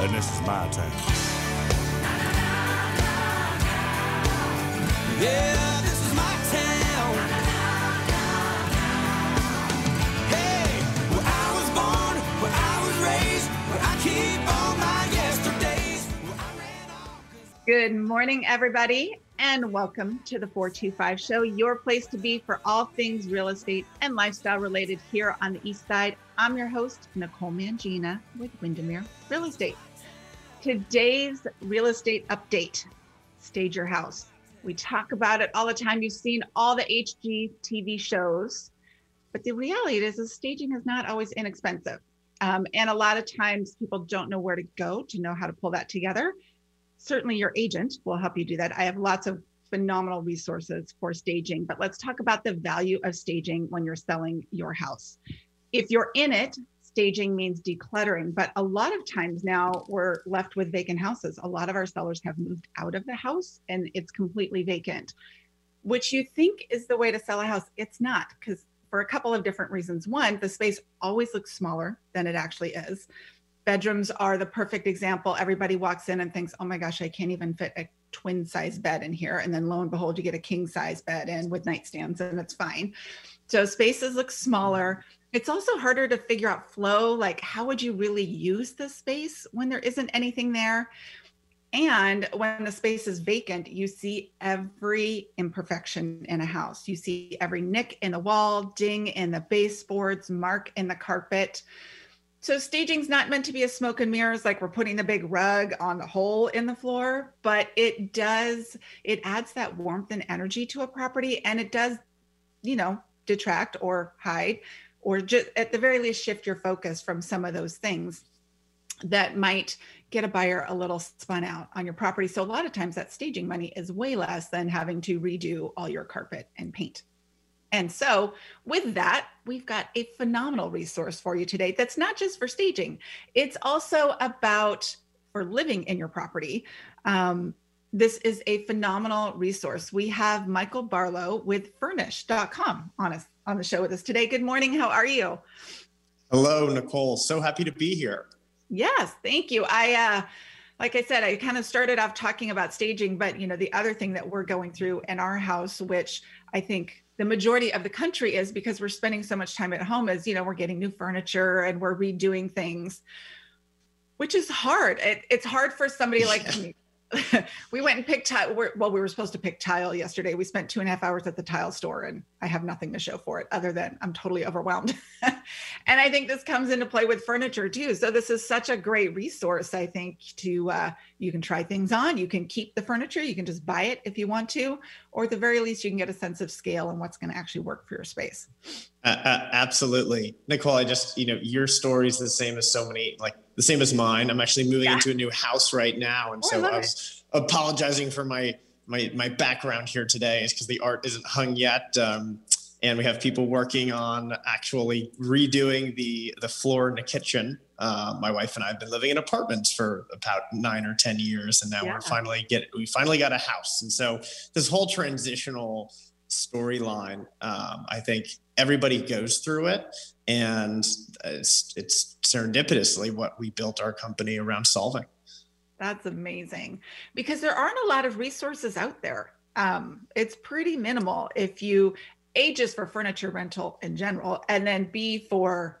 and this is my town. Yeah, this is my town. Hey, where I was born, where I was raised, where I keep all my yesterdays. Where I ran off 'cause- Good morning, everybody, and welcome to the 425 Show, your place to be for all things real estate and lifestyle related here on the East Side. I'm your host, Nicole Mangina with Windermere Real Estate. Today's real estate update Stage Your House. We talk about it all the time. You've seen all the HGTV shows, but the reality is, is staging is not always inexpensive. Um, and a lot of times people don't know where to go to know how to pull that together certainly your agent will help you do that. I have lots of phenomenal resources for staging, but let's talk about the value of staging when you're selling your house. If you're in it, staging means decluttering, but a lot of times now we're left with vacant houses. A lot of our sellers have moved out of the house and it's completely vacant, which you think is the way to sell a house. It's not because for a couple of different reasons. One, the space always looks smaller than it actually is bedrooms are the perfect example. Everybody walks in and thinks, oh my gosh, I can't even fit a twin size bed in here. And then lo and behold, you get a king size bed in with nightstands and it's fine. So spaces look smaller. It's also harder to figure out flow. Like, how would you really use the space when there isn't anything there? And when the space is vacant, you see every imperfection in a house. You see every nick in the wall, ding in the baseboards, mark in the carpet. So staging's not meant to be a smoke and mirrors like we're putting the big rug on the hole in the floor, but it does it adds that warmth and energy to a property and it does, you know, detract or hide or just at the very least shift your focus from some of those things that might get a buyer a little spun out on your property. So a lot of times that staging money is way less than having to redo all your carpet and paint. And so, with that, we've got a phenomenal resource for you today that's not just for staging, it's also about for living in your property. Um, this is a phenomenal resource. We have Michael Barlow with fernish.com on us on the show with us today. Good morning. How are you? Hello, Nicole. So happy to be here. Yes, thank you. I uh like I said, I kind of started off talking about staging, but you know, the other thing that we're going through in our house, which I think the majority of the country is because we're spending so much time at home is, you know, we're getting new furniture and we're redoing things, which is hard. It, it's hard for somebody like me. we went and picked tile. Well, we were supposed to pick tile yesterday. We spent two and a half hours at the tile store, and I have nothing to show for it other than I'm totally overwhelmed. and I think this comes into play with furniture too. So this is such a great resource. I think to uh, you can try things on. You can keep the furniture. You can just buy it if you want to, or at the very least, you can get a sense of scale and what's going to actually work for your space. Uh, uh, absolutely, Nicole. I just you know your story is the same as so many like the same as mine. I'm actually moving Yeah. into a new house right now, and Oh, so I it. was apologizing for my my my background here today is because the art isn't hung yet. Um, and we have people working on actually redoing the the floor in the kitchen. Uh, my wife and I have been living in apartments for about nine or ten years, and now Yeah. we're finally get we finally got a house. And so this whole transitional storyline, um, I think everybody goes through it, and it's it's serendipitously what we built our company around solving. That's amazing because there aren't a lot of resources out there. Um, it's pretty minimal if you A, just for furniture rental in general, and then B, for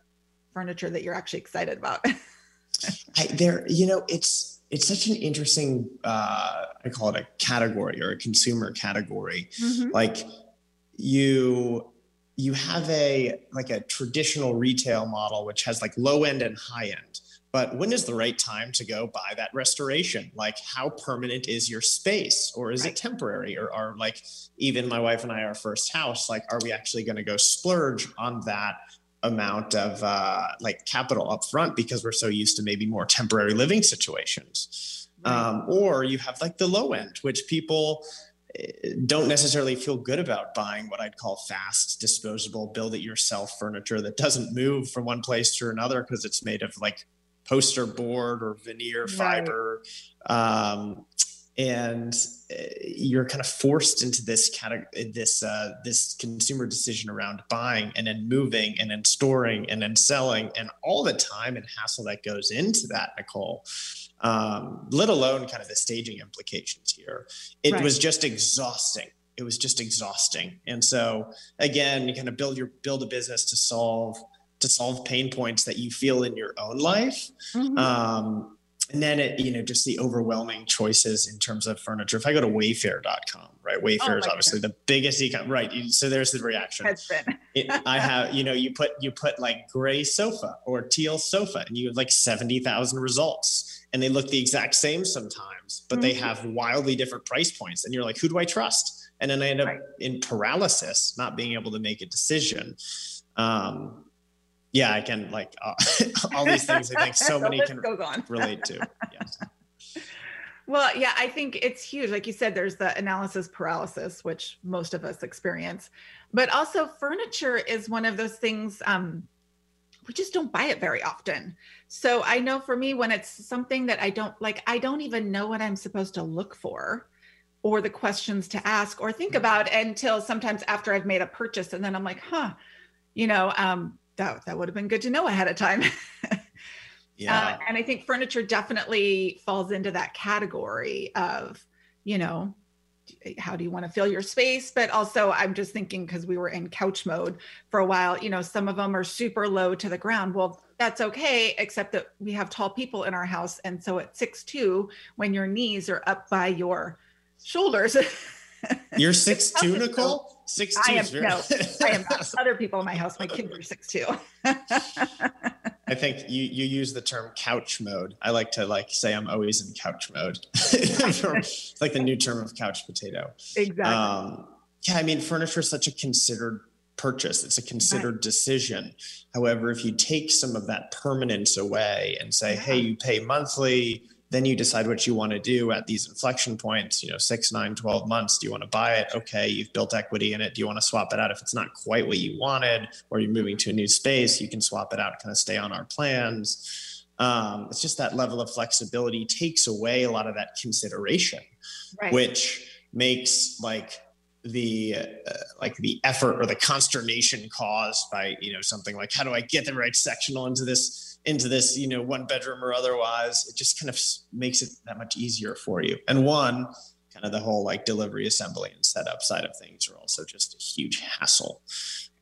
furniture that you're actually excited about. I, there, you know, it's it's such an interesting, uh, I call it a category or a consumer category. Mhm. Like you you have a like a traditional retail model which has like low end and high end. But when is the right time to go buy that restoration? Like, how permanent is your space, or is Right. it temporary? Or are like even my wife and I, our first house, like, are we actually going to go splurge on that amount of uh, like capital up front because we're so used to maybe more temporary living situations? Right. Um, or you have like the low end, which people don't necessarily feel good about buying what I'd call fast, disposable, build it yourself furniture that doesn't move from one place to another because it's made of like poster board or veneer Right. fiber. Um, and uh, you're kind of forced into this category, this uh, this consumer decision around buying and then moving and then storing and then selling and all the time and hassle that goes into that, Nicole. Um, let alone kind of the staging implications here. It Right. was just exhausting. It was just exhausting. And so again, you kind of build your build a business to solve to solve pain points that you feel in your own life Mhm. um, and then it, you know, just the overwhelming choices in terms of furniture. If I go to wayfair.com, right? Wayfair is my obviously the biggest econ, right? So there's the reaction. It, I have, you know, you put, you put like gray sofa or teal sofa and you have like 70,000 results and they look the exact same sometimes, but they Mhm. have wildly different price points. And you're like, who do I trust? And then I end up Right. in paralysis, not being able to make a decision. Um, yeah, I can like uh, all these things. I think so many can relate to. Yes. Well, yeah, I think it's huge. Like you said, there's the analysis paralysis, which most of us experience. But also, furniture is one of those things um, we just don't buy it very often. So I know for me, when it's something that I don't like, I don't even know what I'm supposed to look for or the questions to ask or think about until sometimes after I've made a purchase. And then I'm like, huh, you know, um, that, that would have been good to know ahead of time. Yeah. Uh, and I think furniture definitely falls into that category of, you know, how do you want to fill your space? But also, I'm just thinking because we were in couch mode for a while, you know, some of them are super low to the ground. Well, that's okay, except that we have tall people in our house. And so at six two, when your knees are up by your shoulders, You're six two, Nicole. Six two I am very. no, I am not. Other people in my house, my kids are six two. I think you you use the term couch mode. I like to like say I'm always in couch mode. it's like the new term of couch potato. exactly. Um, yeah, I mean, furniture is such a considered purchase. It's a considered decision. However, if you take some of that permanence away and say, Yeah. hey, you pay monthly, then you decide what you want to do at these inflection points, you know, six, nine, 12 months. Do you want to buy it? Okay, you've built equity in it. Do you want to swap it out? If it's not quite what you wanted, or you're moving to a new space, you can swap it out, kind of stay on our plans. Um, it's just that level of flexibility takes away a lot of that consideration right. which makes like the uh, like the effort or the consternation caused by you know something like how do I get the right sectional into this into this you know one bedroom or otherwise it just kind of makes it that much easier for you. And one kind of the whole like delivery assembly and setup side of things are also just a huge hassle.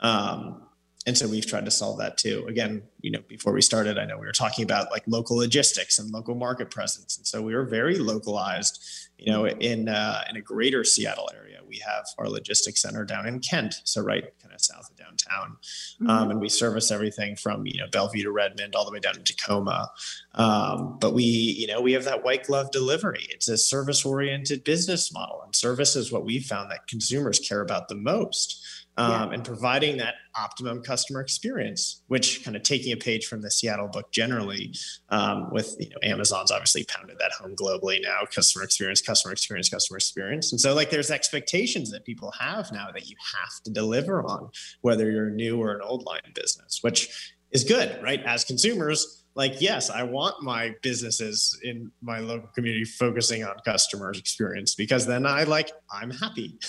Um, and so we've tried to solve that too. Again you know before we started i know we were talking about like local logistics and local market presence. And so we were very localized you know in uh, in a greater seattle area. We have our logistics center down in kent so right kind of south of downtown. Um, and we service everything from you know bellevue to redmond all the way down to tacoma. Um, but we you know we have that white glove delivery. It's a service oriented business model and service is what we found that consumers care about the most um, and providing that optimum customer experience, which kind of taking a page from the Seattle book generally, um, with you know Amazon's obviously pounded that home globally now, customer experience, customer experience, customer experience, and so like there's expectations that people have now that you have to deliver on, whether you're a new or an old line business, which is good, right? As consumers, like yes, I want my businesses in my local community focusing on customers experience because then I like I'm happy.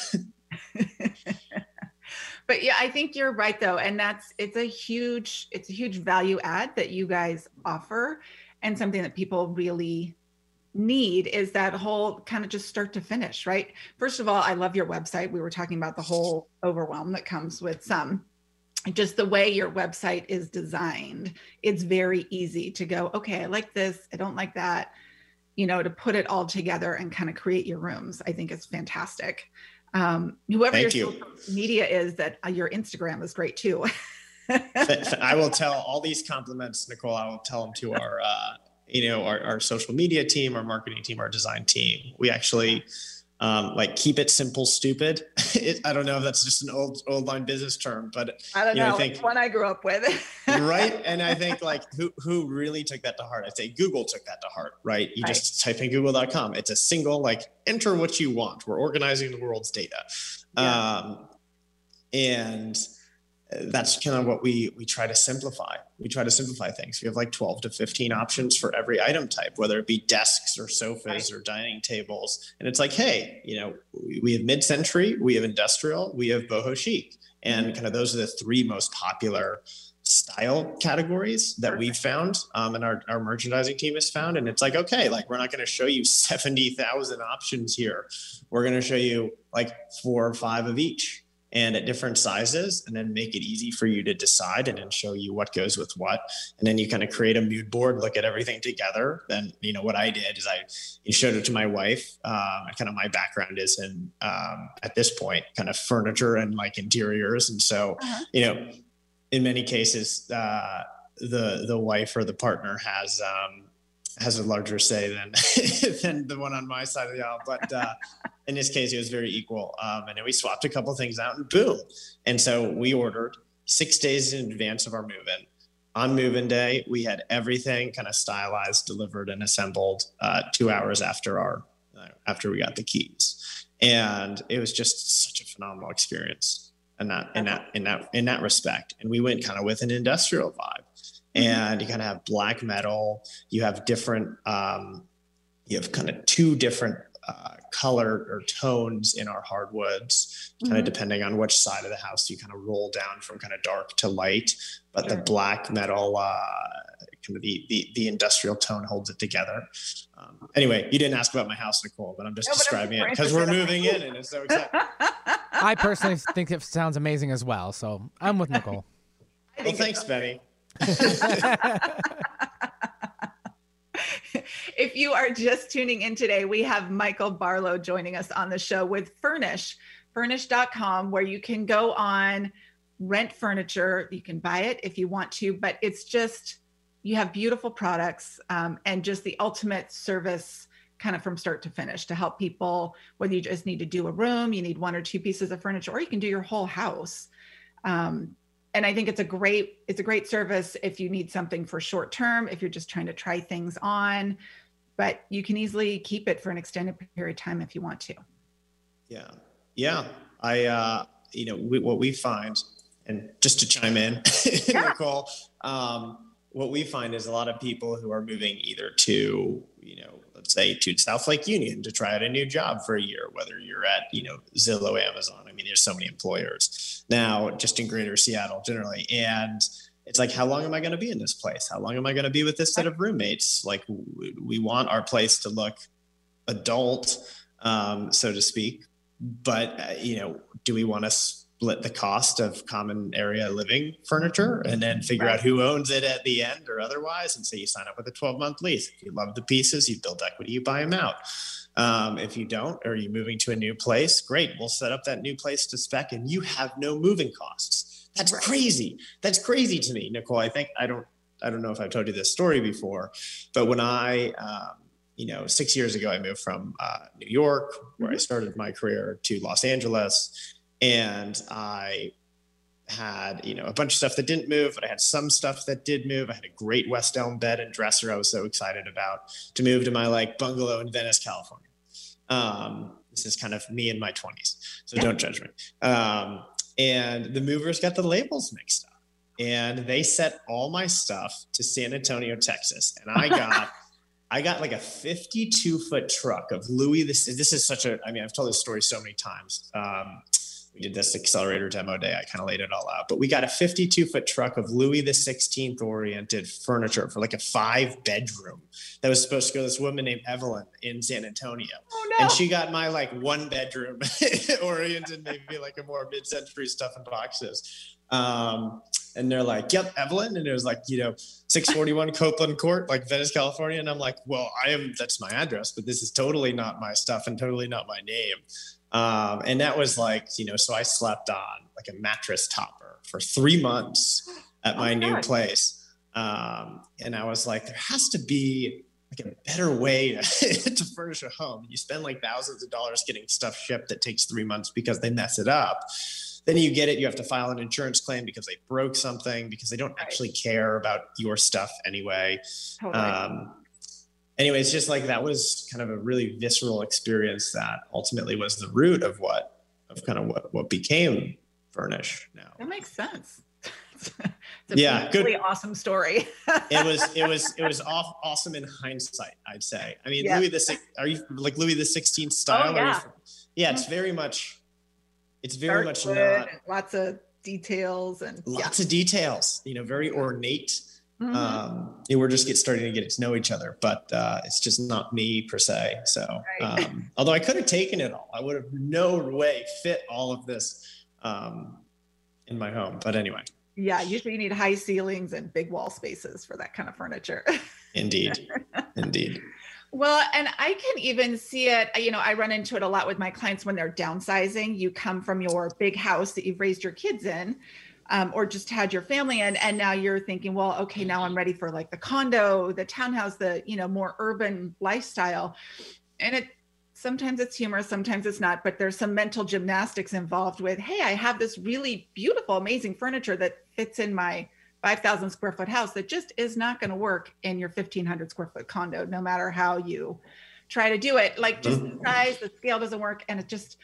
but yeah i think you're right though and that's it's a huge it's a huge value add that you guys offer and something that people really need is that whole kind of just start to finish right? First of all i love your website. We were talking about the whole overwhelm that comes with some. Just the way your website is designed it's very easy to go okay i like this i don't like that you know to put it all together and kind of create your rooms. I think is fantastic um whoever Thank your you. social media is that uh, your instagram is great too I will tell all these compliments, Nicole. I will tell them to our, uh, you know, our, our social media team, our marketing team, our design team. We actually um, like keep it simple, stupid. it, I don't know if that's just an old old line business term, but i don't You know, I think- it's one i grew up with right. And I think like who who really took that to heart? I'd say Google took that to heart, right? You just type in Google.com. It's a single like enter what you want. We're organizing the world's data. Yeah. Um, and that's kind of what we we try to simplify we try to simplify things. We have like 12 to 15 options for every item type, whether it be desks or sofas Right. or dining tables. And it's like, hey, you know, we, have mid-century, we have industrial, we have boho chic, and kind of those are the three most popular style categories that we've found um, and our, our merchandising team has found and it's like okay like we're not going to show you 70000 options here we're going to show you like four or five of each and at different sizes and then make it easy for you to decide and then show you what goes with what. And then you kind of create a mood board look at everything together. Then you know what i did is i you showed it to my wife um, kind of my background is in um, at this point kind of furniture and like interiors. And so Uh-huh. you know in many cases uh, the the wife or the partner has um, has a larger say than than the one on my side of the aisle but uh, in this case it was very equal um, and then we swapped a couple things out and boom. And so we ordered six days in advance of our move-in. On move-in day we had everything kind of stylized delivered and assembled uh, two hours after our uh, after we got the keys. And it was just such a phenomenal experience in that in that in that in that respect. And we went kind of with an industrial vibe and you kind of have black metal. You have different um, you have kind of two different uh, color or tones in our hardwoods kind of depending on which side of the house you kind of roll down from kind of dark to light. But the black metal uh, kind of the, the the industrial tone holds it together. Um, anyway you didn't ask about my house nicole but i'm just No, but I'm describing it because we're moving in and it's so exciting I personally think it sounds amazing as well. So I'm with Nicole. Well thanks it's- benny if you are just tuning in today, we have Michael Barlow joining us on the show with Fernish, fernish.com, where you can go on, rent furniture. You can buy it if you want to, but it's just, you have beautiful products um, and just the ultimate service kind of from start to finish to help people, whether you just need to do a room, you need one or two pieces of furniture, or you can do your whole house. Um, and I think it's a great it's a great service if you need something for short term, if you're just trying to try things on, but you can easily keep it for an extended period of time if you want to. Yeah. Yeah. I, uh, you know, we, what we find, and just to chime in, Yeah. Nicole, um, what we find is a lot of people who are moving either to, you know, say to South Lake Union to try out a new job for a year, whether you're at, you know, Zillow, Amazon. I mean, there's so many employers now just in greater Seattle generally. And it's like, how long am I going to be in this place? How long am I going to be with this set of roommates? Like, we want our place to look adult, um, so to speak. But, uh, you know, do we want to split the cost of common area living furniture and then figure out who owns it at the end or otherwise? And say you sign up with a 12 month lease. If you love the pieces, you build equity, you buy them out. Um, if you don't, or you're moving to a new place, great. We'll set up that new place to spec and you have no moving costs. That's Right. crazy. That's crazy to me, Nicole. I think I don't I don't know if I've told you this story before, but when I um, you know, six years ago, I moved from uh, New York, where I Mhm. started my career, to Los Angeles, and I had you know a bunch of stuff that didn't move, but I had some stuff that did move. I had a great West Elm bed and dresser. I was so excited about to move to my like bungalow in Venice, California. Um, this is kind of me in my twenties, so don't judge me. Um, and the movers got the labels mixed up, and they set all my stuff to San Antonio, Texas, and I got. I got like a 52 foot truck of Louis. This this is such a. I mean, I've told this story so many times. Um, we did this accelerator demo day. I kind of laid it all out, but we got a 52 foot truck of Louis the 16th oriented furniture for like a five bedroom that was supposed to go to this woman named Evelyn in San Antonio, Oh no. and she got my like one bedroom oriented, maybe like a more mid century stuff in boxes. Um, and they're like, "Yep, Evelyn," and it was like, you know, 641 Copeland Court, like Venice, California. And I'm like, well, I am, that's my address, but this is totally not my stuff and totally not my name. Um, and that was like, you know, so I slept on like a mattress topper for three months at Oh my my new God. place. Um, and I was like, there has to be like a better way to, to furnish a home. You spend like thousands of dollars getting stuff shipped that takes three months because they mess it up. Then you get it, you have to file an insurance claim because they broke something because they don't Right. actually care about your stuff anyway. Totally. Um, anyway, it's just like that was kind of a really visceral experience that ultimately was the root of what, of kind of what, what became Fernish now. that makes sense. it's a Yeah, good. awesome story. it was it was it was off, awesome in hindsight i'd say i mean Yeah. louis the Six- are you like louis the 16th style Are you yeah. from- yeah it's mm-hmm. very much it's very Dark much not lots of details and lots of details you know very ornate Mhm. um yeah, we're just get starting to get to know each other but uh it's just not me per se so Right. um although i could have taken it all i would have no way fit all of this um in my home but anyway yeah, usually you need high ceilings and big wall spaces for that kind of furniture. indeed indeed Well, and I can even see it. You know, I run into it a lot with my clients when they're downsizing. You come from your big house that you've raised your kids in, um, or just had your family in, and now you're thinking, well, okay, now I'm ready for like the condo, the townhouse, the you know more urban lifestyle. And it sometimes it's humorous, sometimes it's not, but there's some mental gymnastics involved with, hey, I have this really beautiful, amazing furniture that fits in my 5,000 square foot house that just is not going to work in your 1,500 square foot condo, no matter how you try to do it. Like just the size, the scale doesn't work. And it just,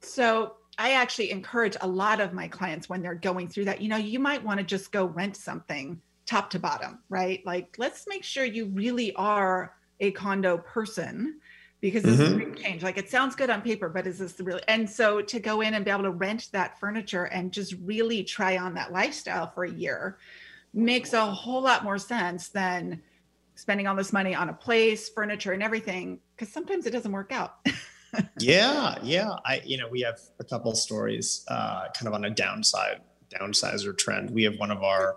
so I actually encourage a lot of my clients when they're going through that, you know, you might want to just go rent something top to bottom, right? Like, let's make sure you really are a condo person because this is a mm-hmm. big change. Like, it sounds good on paper, but is this the real? And so to go in and be able to rent that furniture and just really try on that lifestyle for a year makes a whole lot more sense than spending all this money on a place, furniture, and everything. Because sometimes it doesn't work out. yeah yeah. I you know we have a couple stories uh kind of on a downside downsizer trend. We have one of our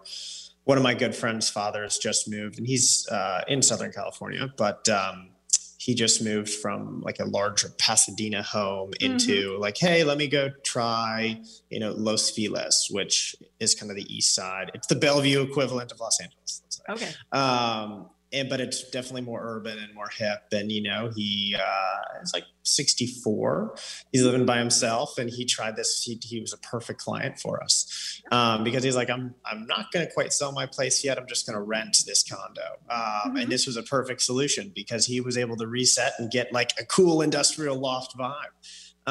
one of my good friends fathers just moved and he's uh in southern california but um he just moved from like a larger pasadena home into like hey let me go try you know los feliz which is kind of the east side. It's the bellevue equivalent of los angeles Okay. um and but it's definitely more urban and more hip and you know he uh is like 64 he's living by himself and he tried this. He, he was a perfect client for us. Um because he's like i'm i'm not going to quite sell my place yet. I'm just going to rent this condo. Um Mhm. and this was a perfect solution because he was able to reset and get like a cool industrial loft vibe.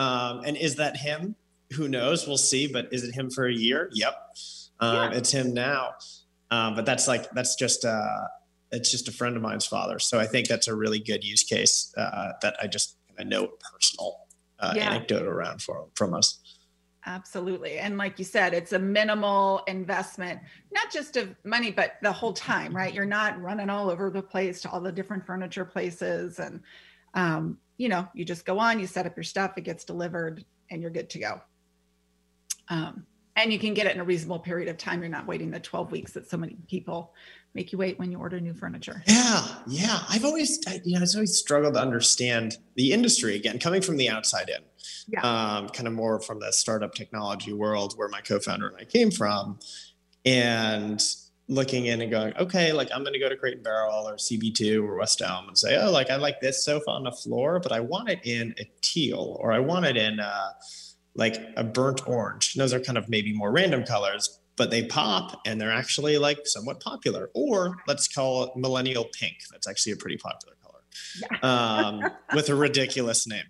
Um and is that him? Who knows? We'll see. But is it him for a year? Yep. Um Yeah. it's him now. Um but that's like that's just uh it's just a friend of mine's father. So I think that's a really good use case uh, that I just I know a personal uh, Yeah. anecdote around for, from us. Absolutely. And like you said, it's a minimal investment, not just of money, but the whole time, right? You're not running all over the place to all the different furniture places. And, um, you know, you just go on, you set up your stuff, it gets delivered, and you're good to go. Um, and you can get it in a reasonable period of time. You're not waiting the 12 weeks that so many people make you wait when you order new furniture. Yeah, yeah. I've always, you know, I've always struggled to understand the industry again, coming from the outside in, Yeah. um, kind of more from the startup technology world where my co-founder and I came from, and looking in and going, okay, like I'm going to go to Crate and Barrel or CB2 or West Elm and say, oh, like I like this sofa on the floor, but I want it in a teal or I want it in uh, like a burnt orange. And those are kind of maybe more random colors, but they pop and they're actually like somewhat popular. Or let's call it millennial pink. That's actually a pretty popular color um, with a ridiculous name.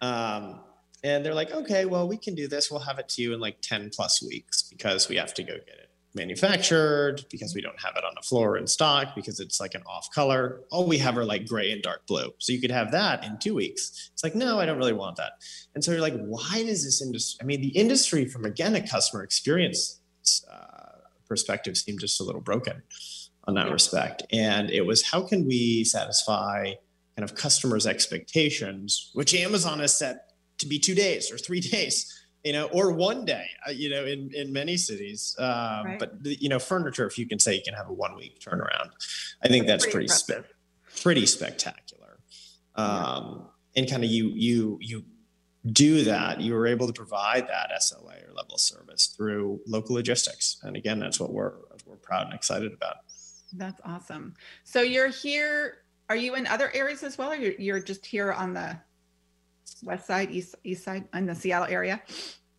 Um, and they're like, okay, well, we can do this. We'll have it to you in like 10 plus weeks because we have to go get it manufactured, because we don't have it on the floor in stock, because it's like an off color. All we have are like gray and dark blue. So you could have that in two weeks. It's like, no, I don't really want that. And so you're like, why does this industry? I mean, the industry, from again a customer experience uh, perspective, seemed just a little broken on that respect. And it was, how can we satisfy kind of customers' expectations, which Amazon has set to be two days or three days, you know, or one day, uh, you know, in in many cities. Um, Right. But the- you know, furniture, if you can say you can have a one week turnaround, I think that's pretty spe- pretty spectacular. Um, and kind of you you you do that, you were able to provide that SLA or level of service through local logistics. And again, that's what we're we're proud and excited about. That's awesome. So you're here. Are you in other areas as well? Or you're, you're just here on the west side, east east side, in the Seattle area?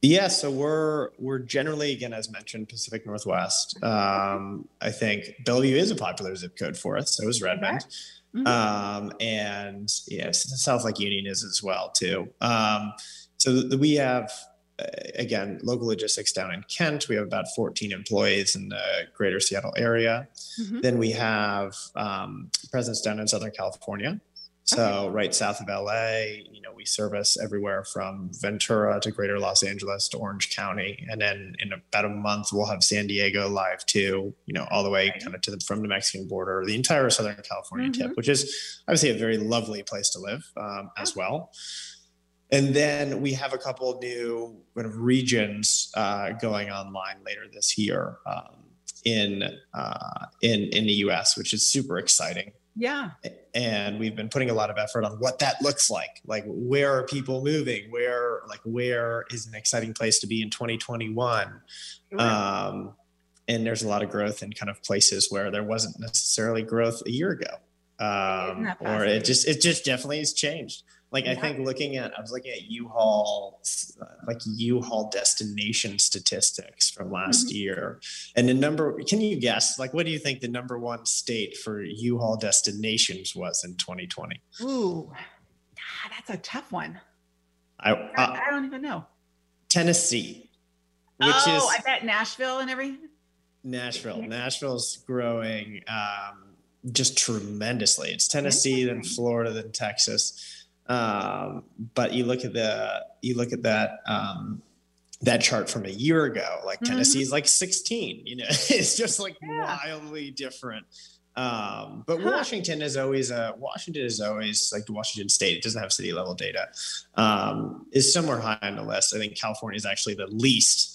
Yeah, so we're we're generally again as mentioned Pacific Northwest. Um, I think Bellevue is a popular zip code for us. So is Redmond, Mhm. um, and yes, South Lake Union is as well too. Um, so th- we have uh, again, local logistics down in Kent. We have about 14 employees in the greater Seattle area. Mhm. Then we have um, presence down in Southern California. So right south of LA, you know, we service everywhere from Ventura to Greater Los Angeles to Orange County, and then in about a month we'll have San Diego live too. You know, all the way kind of to the from the Mexican border, the entire Southern California Mhm. tip, which is obviously a very lovely place to live um, as well. And then we have a couple of new kind of regions uh, going online later this year um, in uh, in in the U.S., which is super exciting Yeah. And we've been putting a lot of effort on what that looks like. Like where are people moving? Where like where is an exciting place to be in 2021 Sure. um, and there's a lot of growth in kind of places where there wasn't necessarily growth a year ago. Um, or it just it just definitely has changed like i think looking at i was looking at u-haul uh, like u-haul destination statistics from last Mm-hmm. year and the number can you guess like what do you think the number one state for u-haul destinations was in 2020 Ooh, ah, that's a tough one. i, I, uh, I don't even know. tennessee which oh, I bet Nashville and everything. nashville Yeah. nashville's growing um, just tremendously it's tennessee then florida then texas um, but you look at the you look at that um, that chart from a year ago like Mhm. tennessee is like 16 you know it's just like Yeah. wildly different um, but Huh. washington is always uh, washington is always like the washington state it doesn't have city level data um, is somewhere high on the list i think california is actually the least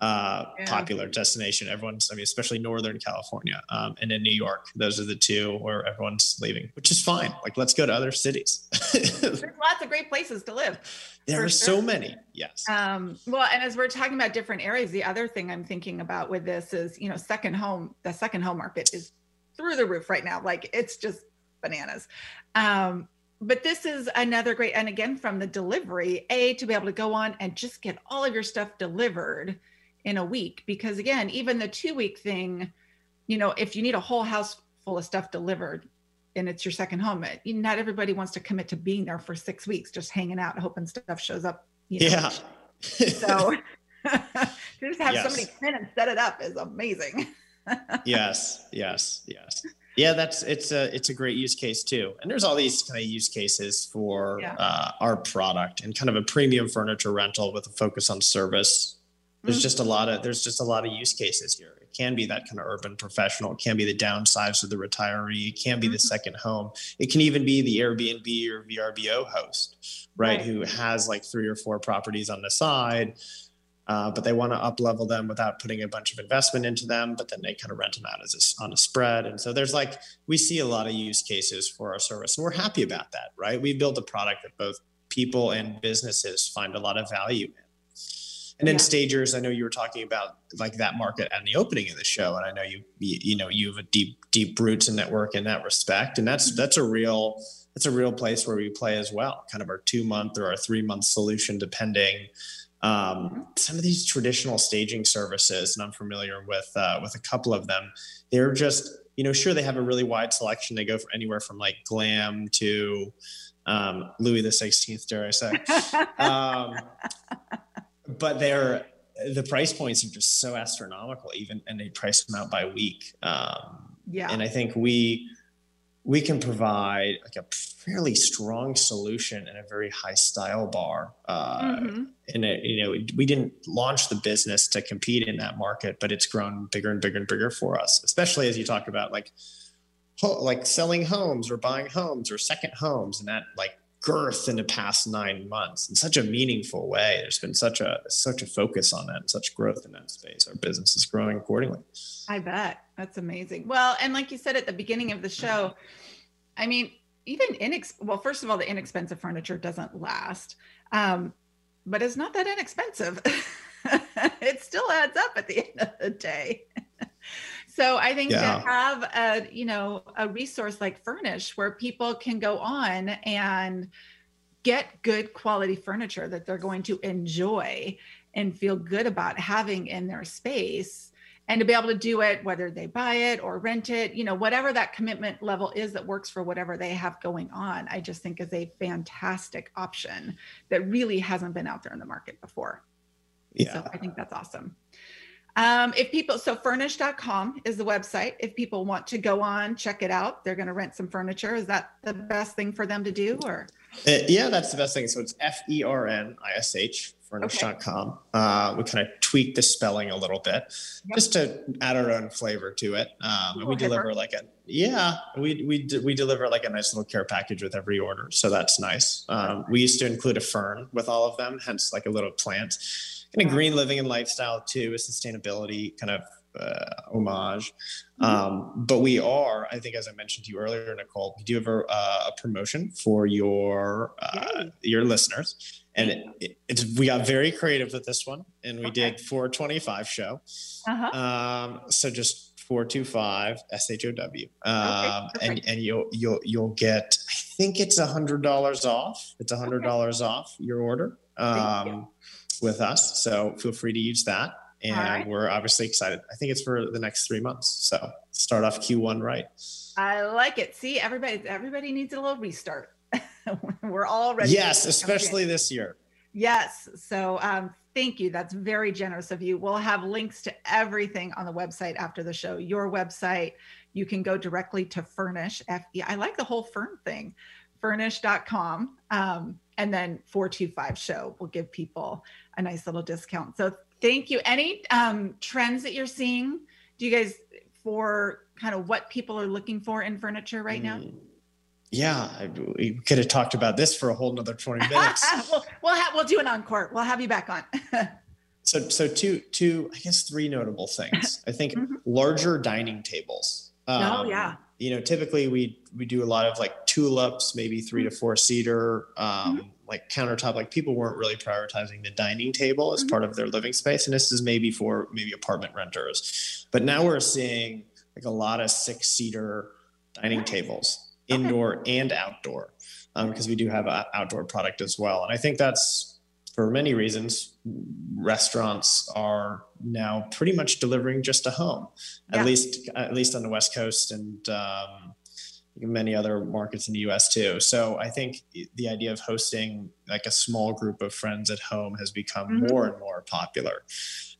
uh, Yeah. popular destination everyone's i mean especially northern california um, and in new york those are the two where everyone's leaving which is fine like let's go to other cities There's lots of great places to live. there are sure. so many yes Um, well, and as we're talking about different areas, the other thing I'm thinking about with this is, you know, second home, the second home market is through the roof right now. Like it's just bananas. Um, but this is another great, and again, from the delivery, A, to be able to go on and just get all of your stuff delivered in a week. Because again, even the two week thing, you know, if you need a whole house full of stuff delivered, and it's your second home, it, not everybody wants to commit to being there for six weeks, just hanging out, hoping stuff shows up. You know, yeah so to just have Yes. somebody come in and set it up is amazing. yes yes yes yeah that's it's a it's a great use case too and there's all these kind of use cases for Yeah. uh, our product and kind of a premium furniture rental with a focus on service there's Mhm. just a lot of there's just a lot of use cases here it can be that kind of urban professional it can be the downsize of the retiree it can be the Mhm. second home it can even be the airbnb or vrbo host right, Right. who has like three or four properties on the side uh, but they want to up level them without putting a bunch of investment into them but then they kind of rent them out as a on a spread and so there's like we see a lot of use cases for our service and we're happy about that right we built a product that both people and businesses find a lot of value in and then Yeah. stagers i know you were talking about like that market at the opening of the show and i know you you, you know you have a deep deep roots in network in that respect and that's that's a real that's a real place where we play as well kind of our two month or our three month solution depending um, some of these traditional staging services and i'm familiar with uh, with a couple of them. They're just you know sure they have a really wide selection. They go from anywhere from like glam to um, louis the 16th dare i say. Um, but they're the price points are just so astronomical even and they price them out by week um, yeah. and i think we we can provide like a fairly strong solution and a very high style bar uh, Mhm. and it, you know we didn't launch the business to compete in that market but it's grown bigger and bigger and bigger for us especially as you talk about like like selling homes or buying homes or second homes and that like girth in the past nine months in such a meaningful way there's been such a such a focus on that and such growth in that space our business is growing accordingly I bet. That's amazing. Well, and like you said at the beginning of the show, I mean, even inex well, first of all, the inexpensive furniture doesn't last. Um, but it's not that inexpensive. it still adds up at the end of the day. So I think Yeah. to have a, you know, a resource like Fernish where people can go on and get good quality furniture that they're going to enjoy and feel good about having in their space and to be able to do it whether they buy it or rent it you know whatever that commitment level is that works for whatever they have going on i just think is a fantastic option that really hasn't been out there in the market before Yeah. So I think that's awesome. Um, if people, so fernish.com is the website. If people want to go on, check it out, they're going to rent some furniture. Is that the best thing for them to do or? Uh, yeah, that's the best thing. So it's F E R N I S H, fernish.com. Uh, we kind of tweak the spelling a little bit Yep. just to add our own flavor to it. Um, and we deliver like a, yeah, we, we, d- we deliver like a nice little care package with every order. So that's nice. Um, we used to include a fern with all of them, hence like a little plant. Kind of green living and lifestyle too, a sustainability kind of uh, homage. Mm-hmm. Um, but we are, I think, as I mentioned to you earlier, Nicole, we do have a, uh, a promotion for your uh, your listeners, and it, it, it's we got very creative with this one, and we Okay. did 425 show. Uh-huh. Um, so just 425 S H O W, um, and and you'll you'll you'll get, I think it's a hundred dollars off. It's a hundred dollars off your order um, with us. So feel free to use that. And right. we're obviously excited. I think it's for the next three months. So start off Q1 right. I like it. See, everybody, everybody needs a little restart. We're all ready. Yes, to jump in. especially this year. Yes. So um, thank you. That's very generous of you. We'll have links to everything on the website after the show. Your website, you can go directly to Fernish. F. I like the whole Fern thing. Fernish.com. Um, and then 425 show will give people a nice little discount. So thank you. Any um, trends that you're seeing? Do you guys for kind of what people are looking for in furniture right now? Mm. Yeah, we could have talked about this for a whole another 20 minutes. we'll we'll, ha- we'll do an encore. We'll have you back on. so, so two, two, I guess three notable things. I think Mhm. larger dining tables. Um, Oh, yeah. You know, typically we we do a lot of like tulips, maybe three to four seater, um, like countertop. Like people weren't really prioritizing the dining table as Mhm. part of their living space, and this is maybe for maybe apartment renters. But now we're seeing like a lot of six seater dining tables, Okay. indoor and outdoor, because we do have an outdoor product as well. And I think that's for many reasons. Restaurants are now pretty much delivering just a home, Yeah. at least at least on the West Coast and um, many other markets in the U.S. too. So I think the idea of hosting like a small group of friends at home has become Mhm. more and more popular.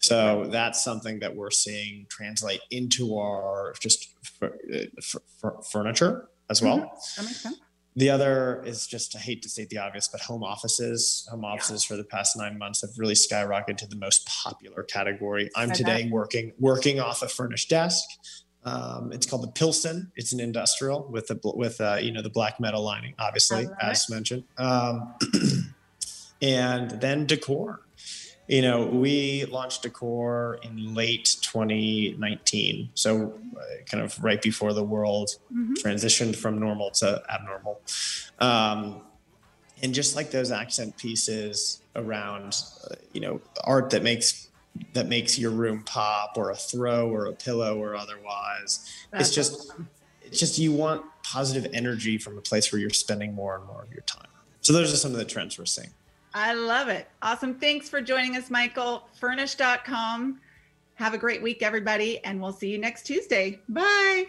So that's something that we're seeing translate into our just f- f- f- furniture as well. That makes sense. The other is just, I hate to state the obvious, but home offices. Home offices for the past nine months have really skyrocketed to the most popular category. I'm today working working off a furnished desk. Um, it's called the Pilsen. It's an industrial with the with uh, you know the black metal lining, obviously as mentioned. Um, and then decor. You know, we launched decor in late 2019, so uh, kind of right before the world Mhm. transitioned from normal to abnormal. Um, and just like those accent pieces around, uh, you know, art that makes that makes your room pop, or a throw, or a pillow, or otherwise. That's it's just, awesome. it's just you want positive energy from a place where you're spending more and more of your time. So those are some of the trends we're seeing. I love it. Awesome. Thanks for joining us, Michael. Fernish.com. Have a great week, everybody, and we'll see you next Tuesday. Bye.